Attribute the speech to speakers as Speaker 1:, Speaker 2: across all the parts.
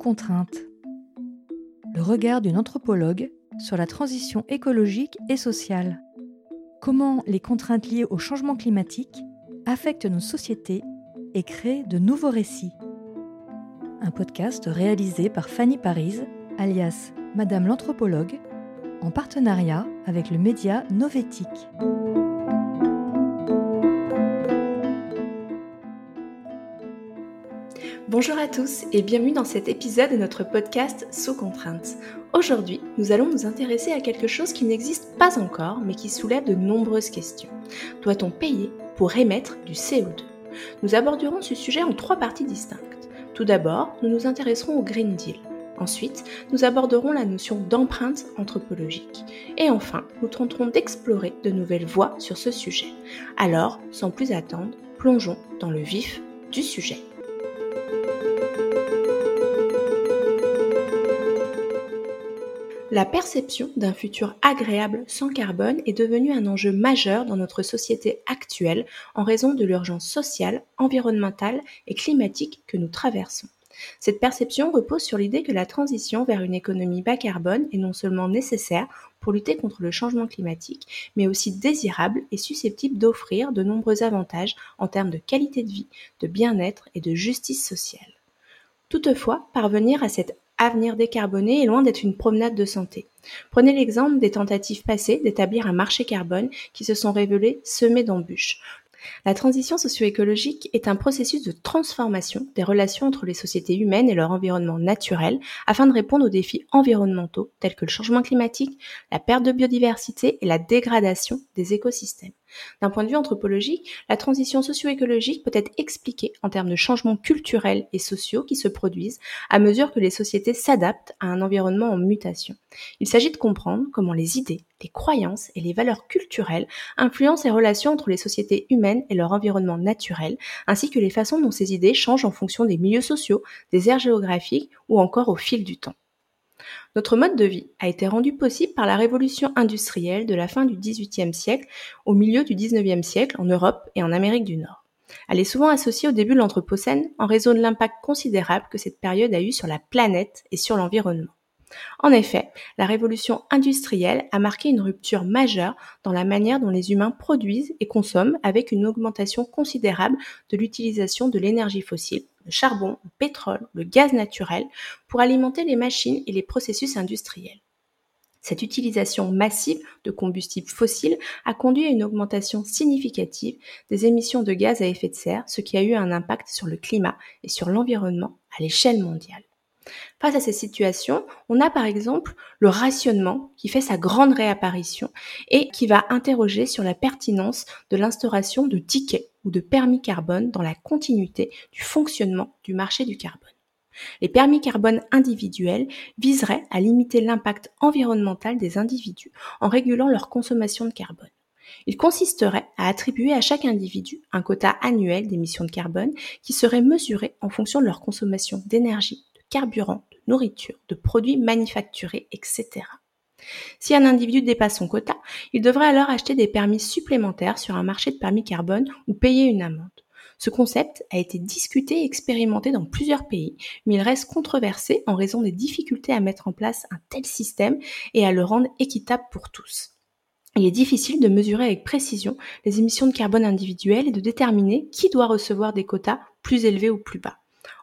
Speaker 1: contrainte. Le regard d'une anthropologue sur la transition écologique et sociale. Comment les contraintes liées au changement climatique affectent nos sociétés et créent de nouveaux récits. Un podcast réalisé par Fanny Paris, alias Madame l'anthropologue, en partenariat avec le média Novétique.
Speaker 2: Bonjour à tous et bienvenue dans cet épisode de notre podcast Sous contrainte. Aujourd'hui, nous allons nous intéresser à quelque chose qui n'existe pas encore mais qui soulève de nombreuses questions. Doit-on payer pour émettre du CO2 Nous aborderons ce sujet en trois parties distinctes. Tout d'abord, nous nous intéresserons au Green Deal. Ensuite, nous aborderons la notion d'empreinte anthropologique. Et enfin, nous tenterons d'explorer de nouvelles voies sur ce sujet. Alors, sans plus attendre, plongeons dans le vif du sujet. La perception d'un futur agréable sans carbone est devenue un enjeu majeur dans notre société actuelle en raison de l'urgence sociale, environnementale et climatique que nous traversons. Cette perception repose sur l'idée que la transition vers une économie bas carbone est non seulement nécessaire pour lutter contre le changement climatique, mais aussi désirable et susceptible d'offrir de nombreux avantages en termes de qualité de vie, de bien-être et de justice sociale. Toutefois, parvenir à cette avenir décarboné est loin d'être une promenade de santé. Prenez l'exemple des tentatives passées d'établir un marché carbone qui se sont révélées semées d'embûches. La transition socio-écologique est un processus de transformation des relations entre les sociétés humaines et leur environnement naturel afin de répondre aux défis environnementaux tels que le changement climatique, la perte de biodiversité et la dégradation des écosystèmes. D'un point de vue anthropologique, la transition socio-écologique peut être expliquée en termes de changements culturels et sociaux qui se produisent à mesure que les sociétés s'adaptent à un environnement en mutation. Il s'agit de comprendre comment les idées, les croyances et les valeurs culturelles influencent les relations entre les sociétés humaines et leur environnement naturel, ainsi que les façons dont ces idées changent en fonction des milieux sociaux, des aires géographiques ou encore au fil du temps. Notre mode de vie a été rendu possible par la révolution industrielle de la fin du XVIIIe siècle au milieu du XIXe siècle en Europe et en Amérique du Nord. Elle est souvent associée au début de l'Anthropocène en raison de l'impact considérable que cette période a eu sur la planète et sur l'environnement. En effet, la révolution industrielle a marqué une rupture majeure dans la manière dont les humains produisent et consomment avec une augmentation considérable de l'utilisation de l'énergie fossile, le charbon, le pétrole, le gaz naturel, pour alimenter les machines et les processus industriels. Cette utilisation massive de combustibles fossiles a conduit à une augmentation significative des émissions de gaz à effet de serre, ce qui a eu un impact sur le climat et sur l'environnement à l'échelle mondiale. Face à ces situations, on a par exemple le rationnement qui fait sa grande réapparition et qui va interroger sur la pertinence de l'instauration de tickets ou de permis carbone dans la continuité du fonctionnement du marché du carbone. Les permis carbone individuels viseraient à limiter l'impact environnemental des individus en régulant leur consommation de carbone. Il consisterait à attribuer à chaque individu un quota annuel d'émissions de carbone qui serait mesuré en fonction de leur consommation d'énergie, carburant, de nourriture, de produits manufacturés, etc. Si un individu dépasse son quota, il devrait alors acheter des permis supplémentaires sur un marché de permis carbone ou payer une amende. Ce concept a été discuté et expérimenté dans plusieurs pays, mais il reste controversé en raison des difficultés à mettre en place un tel système et à le rendre équitable pour tous. Il est difficile de mesurer avec précision les émissions de carbone individuelles et de déterminer qui doit recevoir des quotas plus élevés ou plus bas.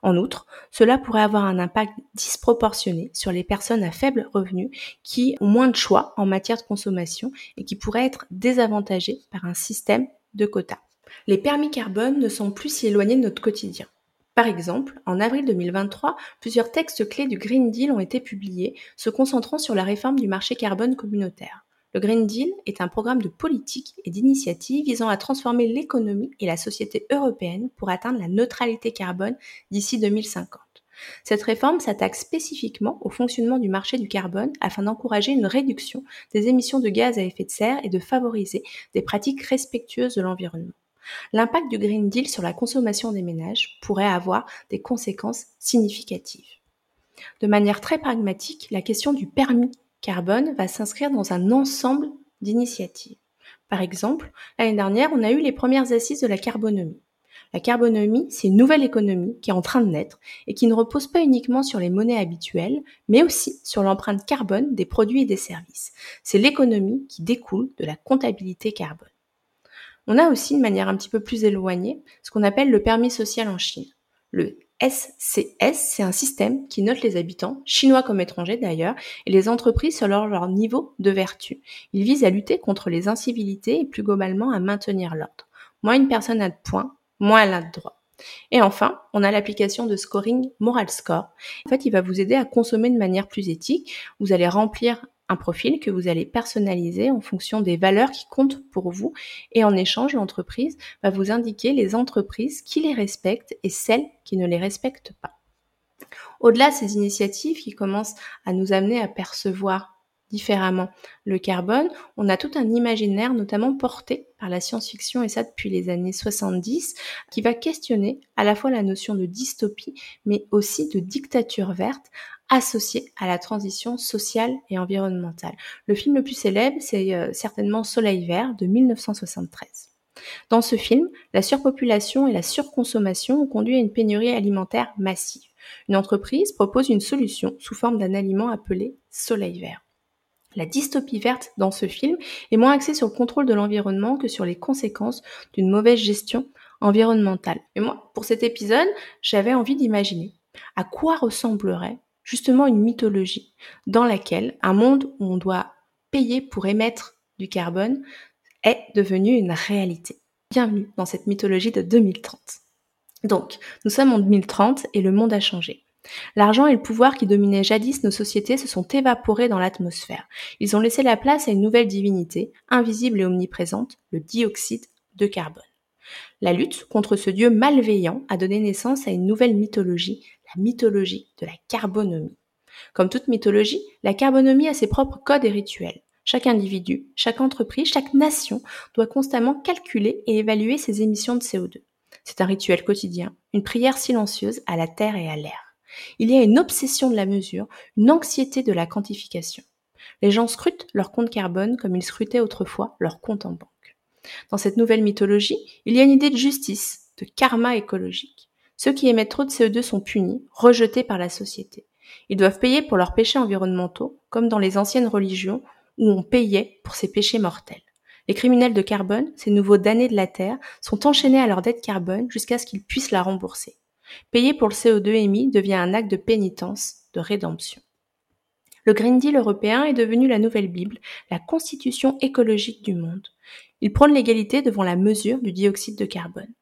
Speaker 2: En outre, cela pourrait avoir un impact disproportionné sur les personnes à faible revenu qui ont moins de choix en matière de consommation et qui pourraient être désavantagées par un système de quotas. Les permis carbone ne sont plus si éloignés de notre quotidien. Par exemple, en avril 2023, plusieurs textes clés du Green Deal ont été publiés, se concentrant sur la réforme du marché carbone communautaire. Le Green Deal est un programme de politique et d'initiative visant à transformer l'économie et la société européenne pour atteindre la neutralité carbone d'ici 2050. Cette réforme s'attaque spécifiquement au fonctionnement du marché du carbone afin d'encourager une réduction des émissions de gaz à effet de serre et de favoriser des pratiques respectueuses de l'environnement. L'impact du Green Deal sur la consommation des ménages pourrait avoir des conséquences significatives. De manière très pragmatique, la question du permis carbone va s'inscrire dans un ensemble d'initiatives. Par exemple, l'année dernière, on a eu les premières assises de la carbonomie. La carbonomie, c'est une nouvelle économie qui est en train de naître et qui ne repose pas uniquement sur les monnaies habituelles, mais aussi sur l'empreinte carbone des produits et des services. C'est l'économie qui découle de la comptabilité carbone. On a aussi, de manière un petit peu plus éloignée, ce qu'on appelle le permis social en Chine. SCS, c'est un système qui note les habitants, chinois comme étrangers d'ailleurs, et les entreprises selon leur niveau de vertu. Il vise à lutter contre les incivilités et plus globalement à maintenir l'ordre. Moins une personne a de points, moins elle a de droits. Et enfin, on a l'application de scoring Moral Score. En fait, il va vous aider à consommer de manière plus éthique. Vous allez remplir un profil que vous allez personnaliser en fonction des valeurs qui comptent pour vous et en échange l'entreprise va vous indiquer les entreprises qui les respectent et celles qui ne les respectent pas. Au-delà de ces initiatives qui commencent à nous amener à percevoir différemment le carbone, on a tout un imaginaire notamment porté par la science-fiction et ça depuis les années 70 qui va questionner à la fois la notion de dystopie mais aussi de dictature verte associée à la transition sociale et environnementale. Le film le plus célèbre, c'est euh, certainement Soleil vert de 1973. Dans ce film, la surpopulation et la surconsommation ont conduit à une pénurie alimentaire massive. Une entreprise propose une solution sous forme d'un aliment appelé Soleil vert. La dystopie verte dans ce film est moins axée sur le contrôle de l'environnement que sur les conséquences d'une mauvaise gestion environnementale. Et moi, pour cet épisode, j'avais envie d'imaginer à quoi ressemblerait justement une mythologie dans laquelle un monde où on doit payer pour émettre du carbone est devenu une réalité. Bienvenue dans cette mythologie de 2030. Donc, nous sommes en 2030 et le monde a changé. L'argent et le pouvoir qui dominaient jadis nos sociétés se sont évaporés dans l'atmosphère. Ils ont laissé la place à une nouvelle divinité, invisible et omniprésente, le dioxyde de carbone. La lutte contre ce dieu malveillant a donné naissance à une nouvelle mythologie, la mythologie de la carbonomie. Comme toute mythologie, la carbonomie a ses propres codes et rituels. Chaque individu, chaque entreprise, chaque nation doit constamment calculer et évaluer ses émissions de CO2. C'est un rituel quotidien, une prière silencieuse à la terre et à l'air. Il y a une obsession de la mesure, une anxiété de la quantification. Les gens scrutent leur compte carbone comme ils scrutaient autrefois leur compte en banque. Dans cette nouvelle mythologie, il y a une idée de justice, de karma écologique. Ceux qui émettent trop de CO2 sont punis, rejetés par la société. Ils doivent payer pour leurs péchés environnementaux, comme dans les anciennes religions où on payait pour ces péchés mortels. Les criminels de carbone, ces nouveaux damnés de la Terre, sont enchaînés à leur dette carbone jusqu'à ce qu'ils puissent la rembourser. Payer pour le CO2 émis devient un acte de pénitence, de rédemption. Le Green Deal européen est devenu la nouvelle Bible, la constitution écologique du monde. Il prône l'égalité devant la mesure du dioxyde de carbone.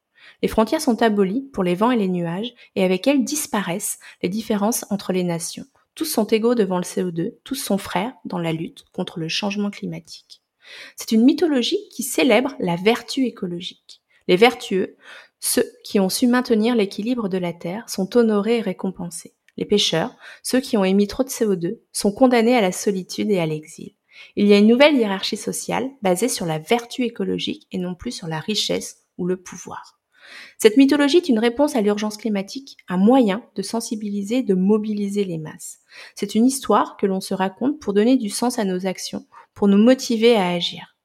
Speaker 2: Les frontières sont abolies pour les vents et les nuages, et avec elles disparaissent les différences entre les nations. Tous sont égaux devant le CO2, tous sont frères dans la lutte contre le changement climatique. C'est une mythologie qui célèbre la vertu écologique. Les vertueux, ceux qui ont su maintenir l'équilibre de la Terre, sont honorés et récompensés. Les pêcheurs, ceux qui ont émis trop de CO2, sont condamnés à la solitude et à l'exil. Il y a une nouvelle hiérarchie sociale basée sur la vertu écologique et non plus sur la richesse ou le pouvoir. Cette mythologie est une réponse à l'urgence climatique, un moyen de sensibiliser, de mobiliser les masses. C'est une histoire que l'on se raconte pour donner du sens à nos actions, pour nous motiver à agir.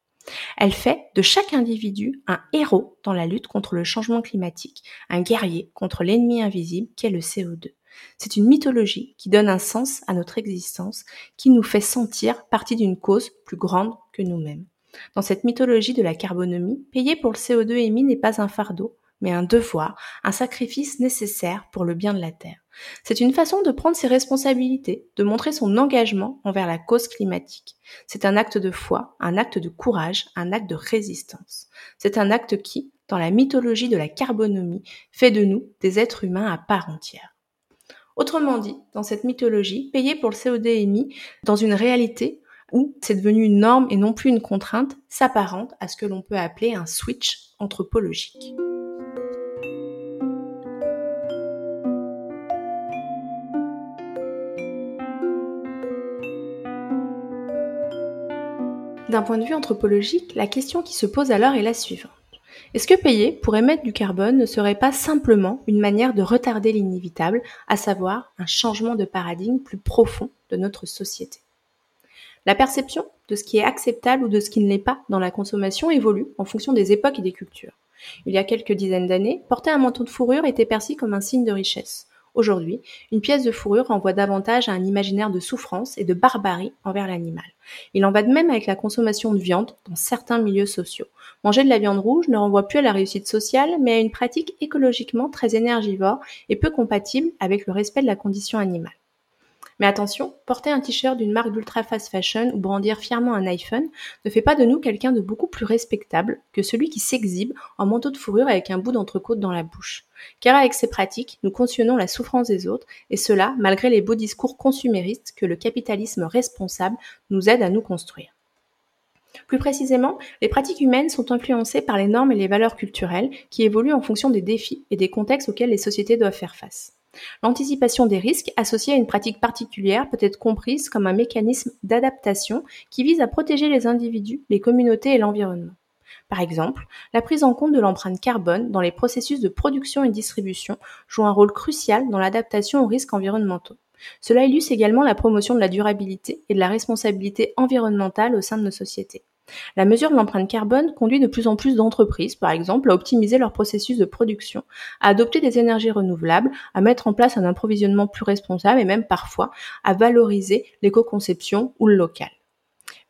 Speaker 2: Elle fait de chaque individu un héros dans la lutte contre le changement climatique, un guerrier contre l'ennemi invisible qu'est le CO2. C'est une mythologie qui donne un sens à notre existence, qui nous fait sentir partie d'une cause plus grande que nous-mêmes. Dans cette mythologie de la carbonomie, payer pour le CO2 émis n'est pas un fardeau, mais un devoir, un sacrifice nécessaire pour le bien de la Terre. C'est une façon de prendre ses responsabilités, de montrer son engagement envers la cause climatique. C'est un acte de foi, un acte de courage, un acte de résistance. C'est un acte qui, dans la mythologie de la carbonomie, fait de nous des êtres humains à part entière. Autrement dit, dans cette mythologie, payer pour le CO2 émis dans une réalité où c'est devenu une norme et non plus une contrainte, s'apparente à ce que l'on peut appeler un switch anthropologique. D'un point de vue anthropologique, la question qui se pose alors est la suivante. Est-ce que payer pour émettre du carbone ne serait pas simplement une manière de retarder l'inévitable, à savoir un changement de paradigme plus profond de notre société? La perception de ce qui est acceptable ou de ce qui ne l'est pas dans la consommation évolue en fonction des époques et des cultures. Il y a quelques dizaines d'années, porter un manteau de fourrure était perçu comme un signe de richesse. Aujourd'hui, une pièce de fourrure renvoie davantage à un imaginaire de souffrance et de barbarie envers l'animal. Il en va de même avec la consommation de viande dans certains milieux sociaux. Manger de la viande rouge ne renvoie plus à la réussite sociale, mais à une pratique écologiquement très énergivore et peu compatible avec le respect de la condition animale. Mais attention, porter un t-shirt d'une marque d'ultra fast fashion ou brandir fièrement un iPhone ne fait pas de nous quelqu'un de beaucoup plus respectable que celui qui s'exhibe en manteau de fourrure avec un bout d'entrecôte dans la bouche. Car avec ces pratiques, nous cautionnons la souffrance des autres, et cela malgré les beaux discours consuméristes que le capitalisme responsable nous aide à nous construire. Plus précisément, les pratiques humaines sont influencées par les normes et les valeurs culturelles qui évoluent en fonction des défis et des contextes auxquels les sociétés doivent faire face. L'anticipation des risques associés à une pratique particulière peut être comprise comme un mécanisme d'adaptation qui vise à protéger les individus, les communautés et l'environnement. Par exemple, la prise en compte de l'empreinte carbone dans les processus de production et distribution joue un rôle crucial dans l'adaptation aux risques environnementaux. Cela illustre également la promotion de la durabilité et de la responsabilité environnementale au sein de nos sociétés. La mesure de l'empreinte carbone conduit de plus en plus d'entreprises, par exemple, à optimiser leur processus de production, à adopter des énergies renouvelables, à mettre en place un approvisionnement plus responsable et même parfois à valoriser l'éco-conception ou le local.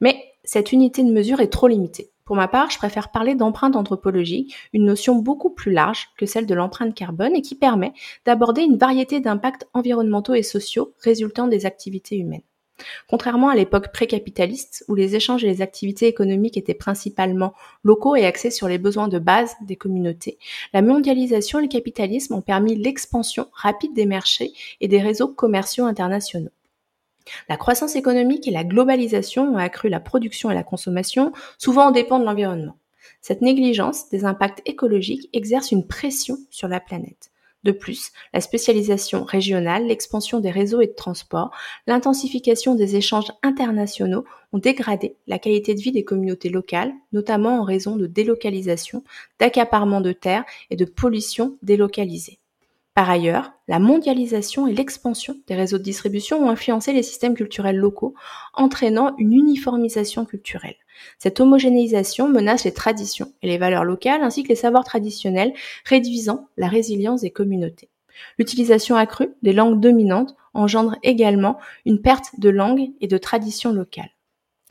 Speaker 2: Mais cette unité de mesure est trop limitée. Pour ma part, je préfère parler d'empreinte anthropologique, une notion beaucoup plus large que celle de l'empreinte carbone et qui permet d'aborder une variété d'impacts environnementaux et sociaux résultant des activités humaines. Contrairement à l'époque pré-capitaliste, où les échanges et les activités économiques étaient principalement locaux et axés sur les besoins de base des communautés, la mondialisation et le capitalisme ont permis l'expansion rapide des marchés et des réseaux commerciaux internationaux. La croissance économique et la globalisation ont accru la production et la consommation, souvent en dépend de l'environnement. Cette négligence des impacts écologiques exerce une pression sur la planète. De plus, la spécialisation régionale, l'expansion des réseaux et de transport, l'intensification des échanges internationaux ont dégradé la qualité de vie des communautés locales, notamment en raison de délocalisation, d'accaparement de terres et de pollution délocalisée. Par ailleurs, la mondialisation et l'expansion des réseaux de distribution ont influencé les systèmes culturels locaux, entraînant une uniformisation culturelle. Cette homogénéisation menace les traditions et les valeurs locales ainsi que les savoirs traditionnels, réduisant la résilience des communautés. L'utilisation accrue des langues dominantes engendre également une perte de langue et de traditions locales.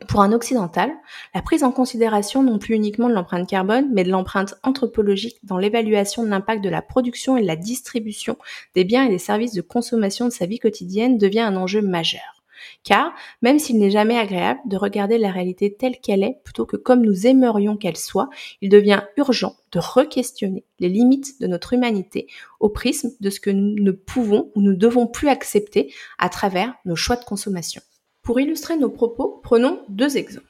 Speaker 2: Pour un occidental, la prise en considération non plus uniquement de l'empreinte carbone, mais de l'empreinte anthropologique dans l'évaluation de l'impact de la production et de la distribution des biens et des services de consommation de sa vie quotidienne devient un enjeu majeur. Car, même s'il n'est jamais agréable de regarder la réalité telle qu'elle est plutôt que comme nous aimerions qu'elle soit, il devient urgent de re-questionner les limites de notre humanité au prisme de ce que nous ne pouvons ou ne devons plus accepter à travers nos choix de consommation. Pour illustrer nos propos, prenons deux exemples.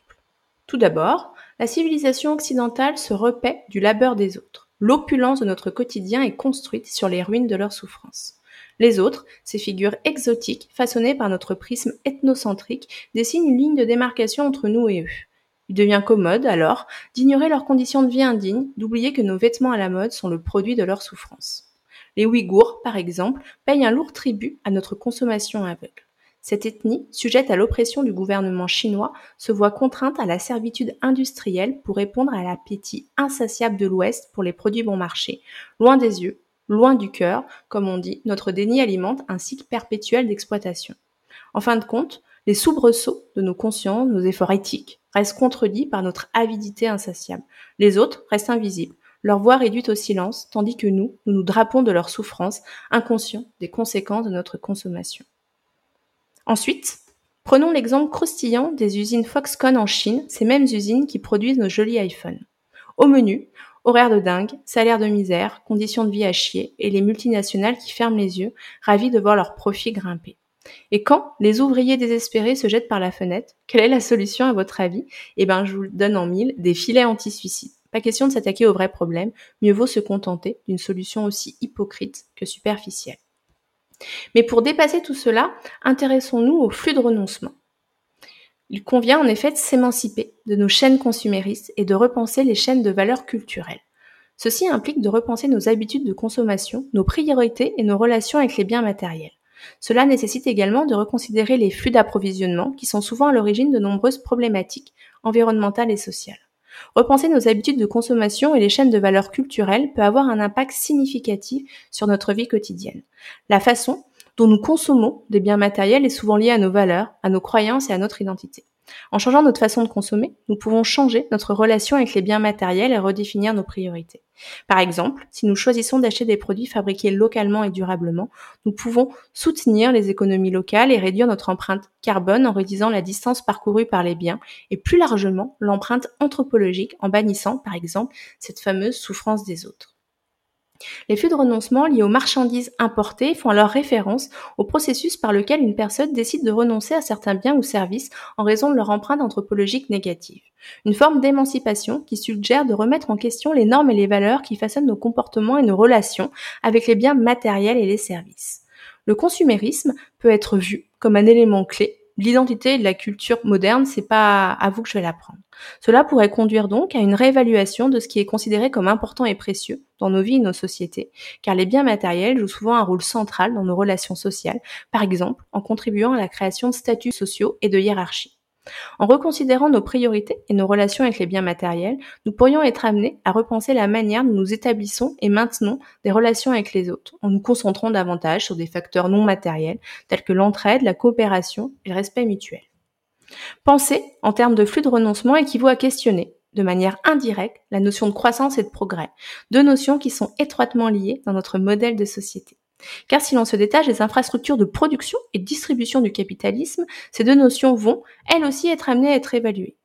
Speaker 2: Tout d'abord, la civilisation occidentale se repaît du labeur des autres. L'opulence de notre quotidien est construite sur les ruines de leur souffrance. Les autres, ces figures exotiques, façonnées par notre prisme ethnocentrique, dessinent une ligne de démarcation entre nous et eux. Il devient commode, alors, d'ignorer leurs conditions de vie indignes, d'oublier que nos vêtements à la mode sont le produit de leur souffrance. Les Ouïghours, par exemple, payent un lourd tribut à notre consommation aveugle. Cette ethnie, sujette à l'oppression du gouvernement chinois, se voit contrainte à la servitude industrielle pour répondre à l'appétit insatiable de l'Ouest pour les produits bon marché, loin des yeux, loin du cœur, comme on dit, notre déni alimente un cycle perpétuel d'exploitation. En fin de compte, les soubresauts de nos consciences, nos efforts éthiques, restent contredits par notre avidité insatiable. Les autres restent invisibles, leur voix réduite au silence, tandis que nous, nous nous drapons de leur souffrance, inconscients des conséquences de notre consommation. Ensuite, prenons l'exemple croustillant des usines Foxconn en Chine, ces mêmes usines qui produisent nos jolis iPhones. Au menu, Horaires de dingue, salaire de misère, conditions de vie à chier et les multinationales qui ferment les yeux, ravis de voir leurs profits grimper. Et quand les ouvriers désespérés se jettent par la fenêtre, quelle est la solution à votre avis? Eh ben, je vous le donne en mille, des filets anti-suicide. Pas question de s'attaquer au vrai problème, mieux vaut se contenter d'une solution aussi hypocrite que superficielle. Mais pour dépasser tout cela, intéressons-nous au flux de renoncement. Il convient en effet de s'émanciper de nos chaînes consuméristes et de repenser les chaînes de valeur culturelles. Ceci implique de repenser nos habitudes de consommation, nos priorités et nos relations avec les biens matériels. Cela nécessite également de reconsidérer les flux d'approvisionnement qui sont souvent à l'origine de nombreuses problématiques environnementales et sociales. Repenser nos habitudes de consommation et les chaînes de valeur culturelles peut avoir un impact significatif sur notre vie quotidienne. La façon dont nous consommons des biens matériels est souvent liée à nos valeurs, à nos croyances et à notre identité. En changeant notre façon de consommer, nous pouvons changer notre relation avec les biens matériels et redéfinir nos priorités. Par exemple, si nous choisissons d'acheter des produits fabriqués localement et durablement, nous pouvons soutenir les économies locales et réduire notre empreinte carbone en réduisant la distance parcourue par les biens et plus largement l'empreinte anthropologique en bannissant, par exemple, cette fameuse souffrance des autres. Les flux de renoncement liés aux marchandises importées font alors référence au processus par lequel une personne décide de renoncer à certains biens ou services en raison de leur empreinte anthropologique négative. Une forme d'émancipation qui suggère de remettre en question les normes et les valeurs qui façonnent nos comportements et nos relations avec les biens matériels et les services. Le consumérisme peut être vu comme un élément clé l'identité de la culture moderne, c'est pas à vous que je vais l'apprendre. Cela pourrait conduire donc à une réévaluation de ce qui est considéré comme important et précieux dans nos vies et nos sociétés, car les biens matériels jouent souvent un rôle central dans nos relations sociales, par exemple en contribuant à la création de statuts sociaux et de hiérarchies. En reconsidérant nos priorités et nos relations avec les biens matériels, nous pourrions être amenés à repenser la manière dont nous établissons et maintenons des relations avec les autres, en nous concentrant davantage sur des facteurs non matériels tels que l'entraide, la coopération et le respect mutuel. Penser en termes de flux de renoncement équivaut à questionner de manière indirecte la notion de croissance et de progrès, deux notions qui sont étroitement liées dans notre modèle de société. Car si l'on se détache des infrastructures de production et distribution du capitalisme, ces deux notions vont, elles aussi, être amenées à être évaluées.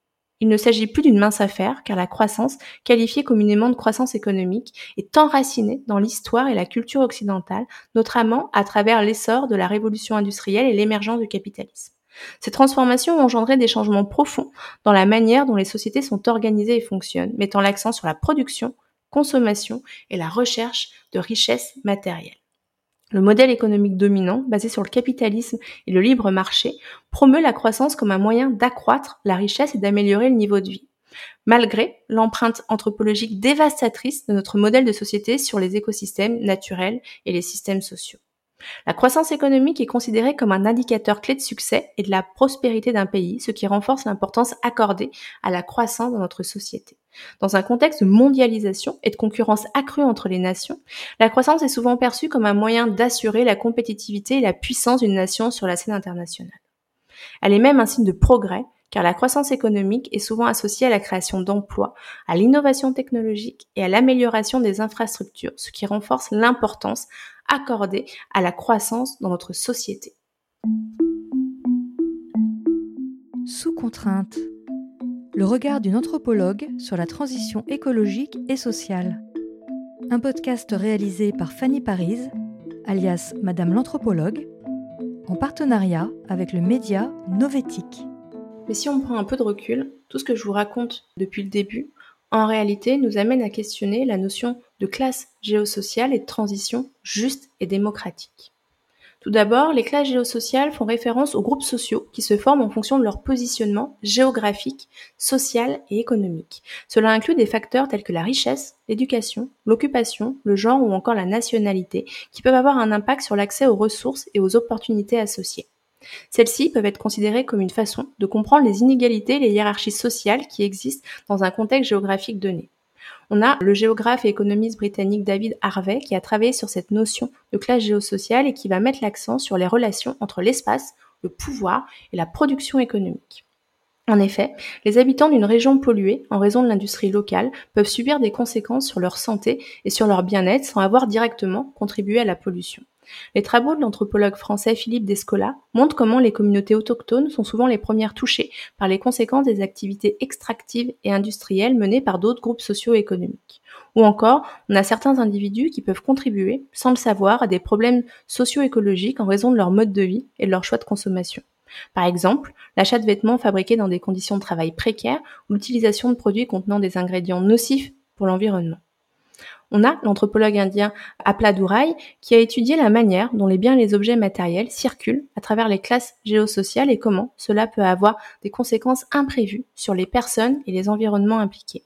Speaker 2: Il ne s'agit plus d'une mince affaire, car la croissance, qualifiée communément de croissance économique, est enracinée dans l'histoire et la culture occidentale, notamment à travers l'essor de la révolution industrielle et l'émergence du capitalisme. Ces transformations ont engendré des changements profonds dans la manière dont les sociétés sont organisées et fonctionnent, mettant l'accent sur la production, consommation et la recherche de richesses matérielles. Le modèle économique dominant, basé sur le capitalisme et le libre marché, promeut la croissance comme un moyen d'accroître la richesse et d'améliorer le niveau de vie. Malgré l'empreinte anthropologique dévastatrice de notre modèle de société sur les écosystèmes naturels et les systèmes sociaux. La croissance économique est considérée comme un indicateur clé de succès et de la prospérité d'un pays, ce qui renforce l'importance accordée à la croissance dans notre société. Dans un contexte de mondialisation et de concurrence accrue entre les nations, la croissance est souvent perçue comme un moyen d'assurer la compétitivité et la puissance d'une nation sur la scène internationale. Elle est même un signe de progrès car la croissance économique est souvent associée à la création d'emplois, à l'innovation technologique et à l'amélioration des infrastructures, ce qui renforce l'importance accordée à la croissance dans notre société.
Speaker 1: Sous contrainte. Le regard d'une anthropologue sur la transition écologique et sociale. Un podcast réalisé par Fanny Paris, alias Madame l'anthropologue, en partenariat avec le média Novétique.
Speaker 2: Mais si on prend un peu de recul, tout ce que je vous raconte depuis le début, en réalité, nous amène à questionner la notion de classe géosociale et de transition juste et démocratique. Tout d'abord, les classes géosociales font référence aux groupes sociaux qui se forment en fonction de leur positionnement géographique, social et économique. Cela inclut des facteurs tels que la richesse, l'éducation, l'occupation, le genre ou encore la nationalité qui peuvent avoir un impact sur l'accès aux ressources et aux opportunités associées. Celles-ci peuvent être considérées comme une façon de comprendre les inégalités et les hiérarchies sociales qui existent dans un contexte géographique donné. On a le géographe et économiste britannique David Harvey qui a travaillé sur cette notion de classe géosociale et qui va mettre l'accent sur les relations entre l'espace, le pouvoir et la production économique. En effet, les habitants d'une région polluée en raison de l'industrie locale peuvent subir des conséquences sur leur santé et sur leur bien-être sans avoir directement contribué à la pollution. Les travaux de l'anthropologue français Philippe Descola montrent comment les communautés autochtones sont souvent les premières touchées par les conséquences des activités extractives et industrielles menées par d'autres groupes socio-économiques. Ou encore, on a certains individus qui peuvent contribuer, sans le savoir, à des problèmes socio-écologiques en raison de leur mode de vie et de leur choix de consommation. Par exemple, l'achat de vêtements fabriqués dans des conditions de travail précaires ou l'utilisation de produits contenant des ingrédients nocifs pour l'environnement. On a l'anthropologue indien Apladurai qui a étudié la manière dont les biens et les objets matériels circulent à travers les classes géosociales et comment cela peut avoir des conséquences imprévues sur les personnes et les environnements impliqués.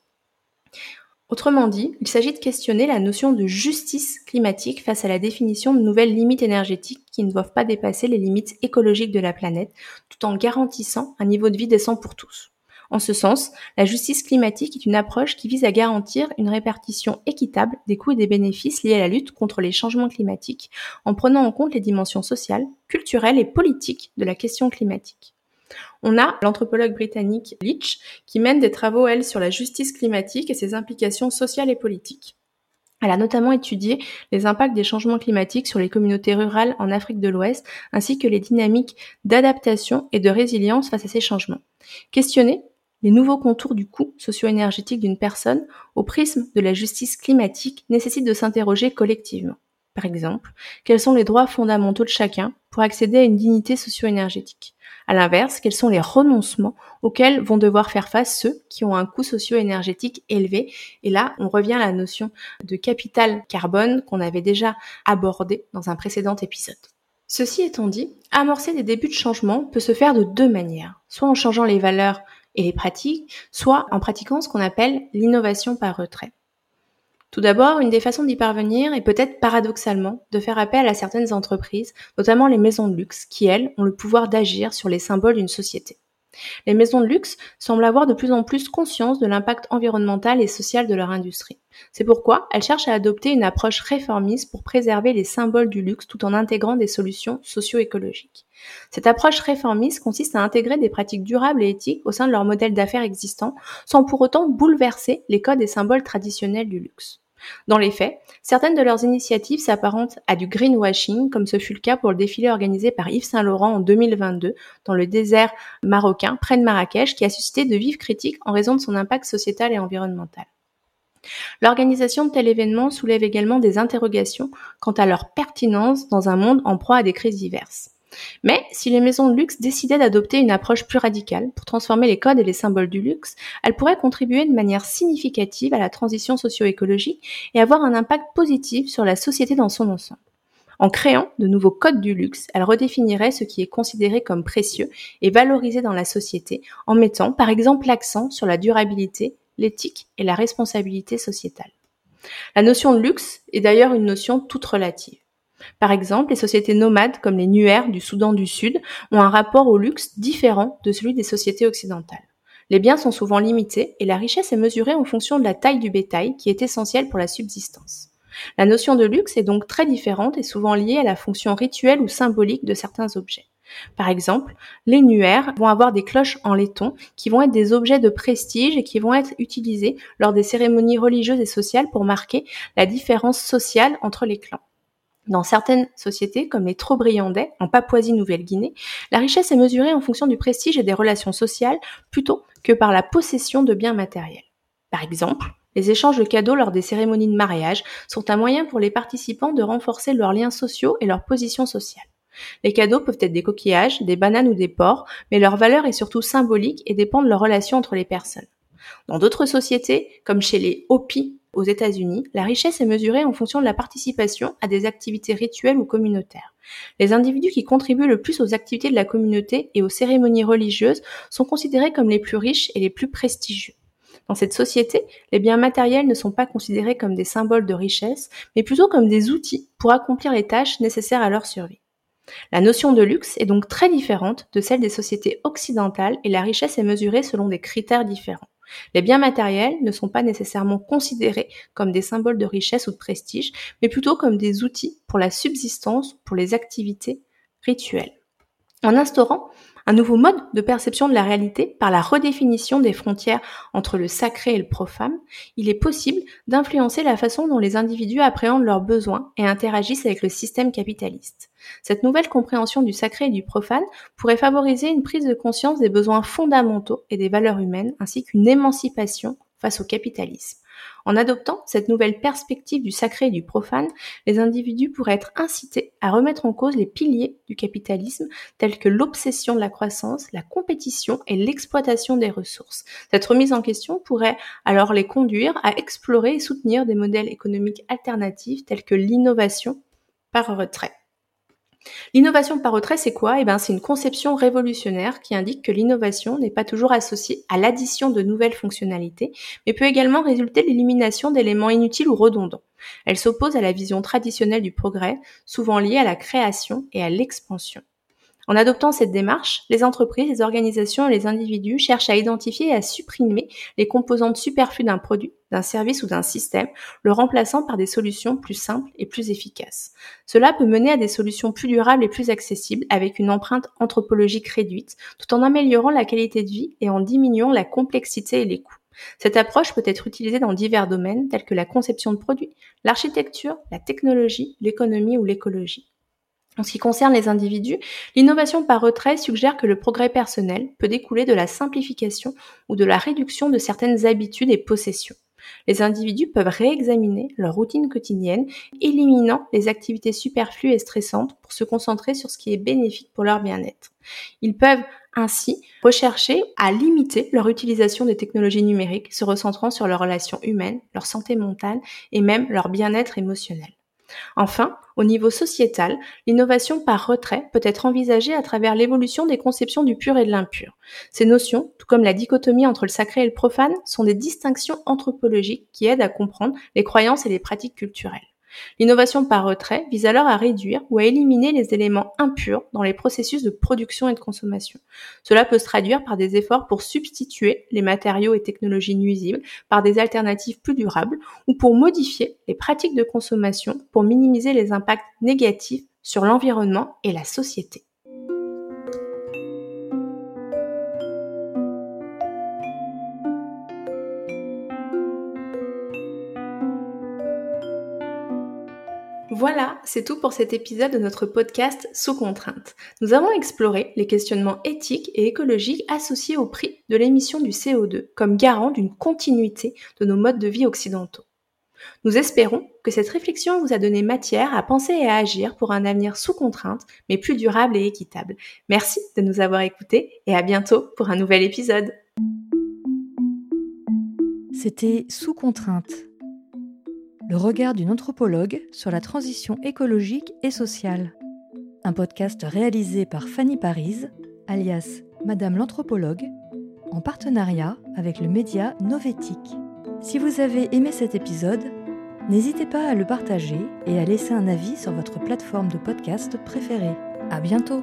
Speaker 2: Autrement dit, il s'agit de questionner la notion de justice climatique face à la définition de nouvelles limites énergétiques qui ne doivent pas dépasser les limites écologiques de la planète, tout en garantissant un niveau de vie décent pour tous. En ce sens, la justice climatique est une approche qui vise à garantir une répartition équitable des coûts et des bénéfices liés à la lutte contre les changements climatiques, en prenant en compte les dimensions sociales, culturelles et politiques de la question climatique. On a l'anthropologue britannique Leach qui mène des travaux, elle, sur la justice climatique et ses implications sociales et politiques. Elle a notamment étudié les impacts des changements climatiques sur les communautés rurales en Afrique de l'Ouest, ainsi que les dynamiques d'adaptation et de résilience face à ces changements. Questionnée, les nouveaux contours du coût socio-énergétique d'une personne au prisme de la justice climatique nécessitent de s'interroger collectivement. Par exemple, quels sont les droits fondamentaux de chacun pour accéder à une dignité socio-énergétique? À l'inverse, quels sont les renoncements auxquels vont devoir faire face ceux qui ont un coût socio-énergétique élevé? Et là, on revient à la notion de capital carbone qu'on avait déjà abordé dans un précédent épisode. Ceci étant dit, amorcer des débuts de changement peut se faire de deux manières, soit en changeant les valeurs et les pratiques, soit en pratiquant ce qu'on appelle l'innovation par retrait. Tout d'abord, une des façons d'y parvenir est peut-être paradoxalement de faire appel à certaines entreprises, notamment les maisons de luxe, qui, elles, ont le pouvoir d'agir sur les symboles d'une société. Les maisons de luxe semblent avoir de plus en plus conscience de l'impact environnemental et social de leur industrie. C'est pourquoi elles cherchent à adopter une approche réformiste pour préserver les symboles du luxe tout en intégrant des solutions socio-écologiques. Cette approche réformiste consiste à intégrer des pratiques durables et éthiques au sein de leur modèle d'affaires existant, sans pour autant bouleverser les codes et symboles traditionnels du luxe. Dans les faits, certaines de leurs initiatives s'apparentent à du greenwashing, comme ce fut le cas pour le défilé organisé par Yves Saint Laurent en 2022 dans le désert marocain près de Marrakech, qui a suscité de vives critiques en raison de son impact sociétal et environnemental. L'organisation de tel événement soulève également des interrogations quant à leur pertinence dans un monde en proie à des crises diverses. Mais si les maisons de luxe décidaient d'adopter une approche plus radicale pour transformer les codes et les symboles du luxe, elles pourraient contribuer de manière significative à la transition socio-écologique et avoir un impact positif sur la société dans son ensemble. En créant de nouveaux codes du luxe, elles redéfiniraient ce qui est considéré comme précieux et valorisé dans la société en mettant par exemple l'accent sur la durabilité, l'éthique et la responsabilité sociétale. La notion de luxe est d'ailleurs une notion toute relative. Par exemple, les sociétés nomades comme les Nuer du Soudan du Sud ont un rapport au luxe différent de celui des sociétés occidentales. Les biens sont souvent limités et la richesse est mesurée en fonction de la taille du bétail qui est essentielle pour la subsistance. La notion de luxe est donc très différente et souvent liée à la fonction rituelle ou symbolique de certains objets. Par exemple, les nuaires vont avoir des cloches en laiton qui vont être des objets de prestige et qui vont être utilisés lors des cérémonies religieuses et sociales pour marquer la différence sociale entre les clans. Dans certaines sociétés, comme les Trobriandais, en Papouasie-Nouvelle-Guinée, la richesse est mesurée en fonction du prestige et des relations sociales plutôt que par la possession de biens matériels. Par exemple, les échanges de cadeaux lors des cérémonies de mariage sont un moyen pour les participants de renforcer leurs liens sociaux et leur position sociale. Les cadeaux peuvent être des coquillages, des bananes ou des porcs, mais leur valeur est surtout symbolique et dépend de leur relation entre les personnes. Dans d'autres sociétés, comme chez les Hopi aux États-Unis, la richesse est mesurée en fonction de la participation à des activités rituelles ou communautaires. Les individus qui contribuent le plus aux activités de la communauté et aux cérémonies religieuses sont considérés comme les plus riches et les plus prestigieux. Dans cette société, les biens matériels ne sont pas considérés comme des symboles de richesse, mais plutôt comme des outils pour accomplir les tâches nécessaires à leur survie. La notion de luxe est donc très différente de celle des sociétés occidentales et la richesse est mesurée selon des critères différents. Les biens matériels ne sont pas nécessairement considérés comme des symboles de richesse ou de prestige, mais plutôt comme des outils pour la subsistance, pour les activités rituelles. En instaurant un nouveau mode de perception de la réalité par la redéfinition des frontières entre le sacré et le profane, il est possible d'influencer la façon dont les individus appréhendent leurs besoins et interagissent avec le système capitaliste. Cette nouvelle compréhension du sacré et du profane pourrait favoriser une prise de conscience des besoins fondamentaux et des valeurs humaines, ainsi qu'une émancipation face au capitalisme. En adoptant cette nouvelle perspective du sacré et du profane, les individus pourraient être incités à remettre en cause les piliers du capitalisme tels que l'obsession de la croissance, la compétition et l'exploitation des ressources. Cette remise en question pourrait alors les conduire à explorer et soutenir des modèles économiques alternatifs tels que l'innovation par retrait. L'innovation par retrait, c'est quoi? Eh ben, c'est une conception révolutionnaire qui indique que l'innovation n'est pas toujours associée à l'addition de nouvelles fonctionnalités, mais peut également résulter de l'élimination d'éléments inutiles ou redondants. Elle s'oppose à la vision traditionnelle du progrès, souvent liée à la création et à l'expansion. En adoptant cette démarche, les entreprises, les organisations et les individus cherchent à identifier et à supprimer les composantes superflues d'un produit, d'un service ou d'un système, le remplaçant par des solutions plus simples et plus efficaces. Cela peut mener à des solutions plus durables et plus accessibles avec une empreinte anthropologique réduite, tout en améliorant la qualité de vie et en diminuant la complexité et les coûts. Cette approche peut être utilisée dans divers domaines tels que la conception de produits, l'architecture, la technologie, l'économie ou l'écologie. En ce qui concerne les individus, l'innovation par retrait suggère que le progrès personnel peut découler de la simplification ou de la réduction de certaines habitudes et possessions. Les individus peuvent réexaminer leur routine quotidienne, éliminant les activités superflues et stressantes pour se concentrer sur ce qui est bénéfique pour leur bien-être. Ils peuvent ainsi rechercher à limiter leur utilisation des technologies numériques, se recentrant sur leurs relations humaines, leur santé mentale et même leur bien-être émotionnel. Enfin, au niveau sociétal, l'innovation par retrait peut être envisagée à travers l'évolution des conceptions du pur et de l'impur. Ces notions, tout comme la dichotomie entre le sacré et le profane, sont des distinctions anthropologiques qui aident à comprendre les croyances et les pratiques culturelles. L'innovation par retrait vise alors à réduire ou à éliminer les éléments impurs dans les processus de production et de consommation. Cela peut se traduire par des efforts pour substituer les matériaux et technologies nuisibles par des alternatives plus durables ou pour modifier les pratiques de consommation pour minimiser les impacts négatifs sur l'environnement et la société. Voilà, c'est tout pour cet épisode de notre podcast Sous contrainte. Nous avons exploré les questionnements éthiques et écologiques associés au prix de l'émission du CO2 comme garant d'une continuité de nos modes de vie occidentaux. Nous espérons que cette réflexion vous a donné matière à penser et à agir pour un avenir sous contrainte, mais plus durable et équitable. Merci de nous avoir écoutés et à bientôt pour un nouvel épisode.
Speaker 1: C'était Sous contrainte le regard d'une anthropologue sur la transition écologique et sociale. Un podcast réalisé par Fanny Paris, alias Madame l'anthropologue, en partenariat avec le média Novétique. Si vous avez aimé cet épisode, n'hésitez pas à le partager et à laisser un avis sur votre plateforme de podcast préférée. À bientôt!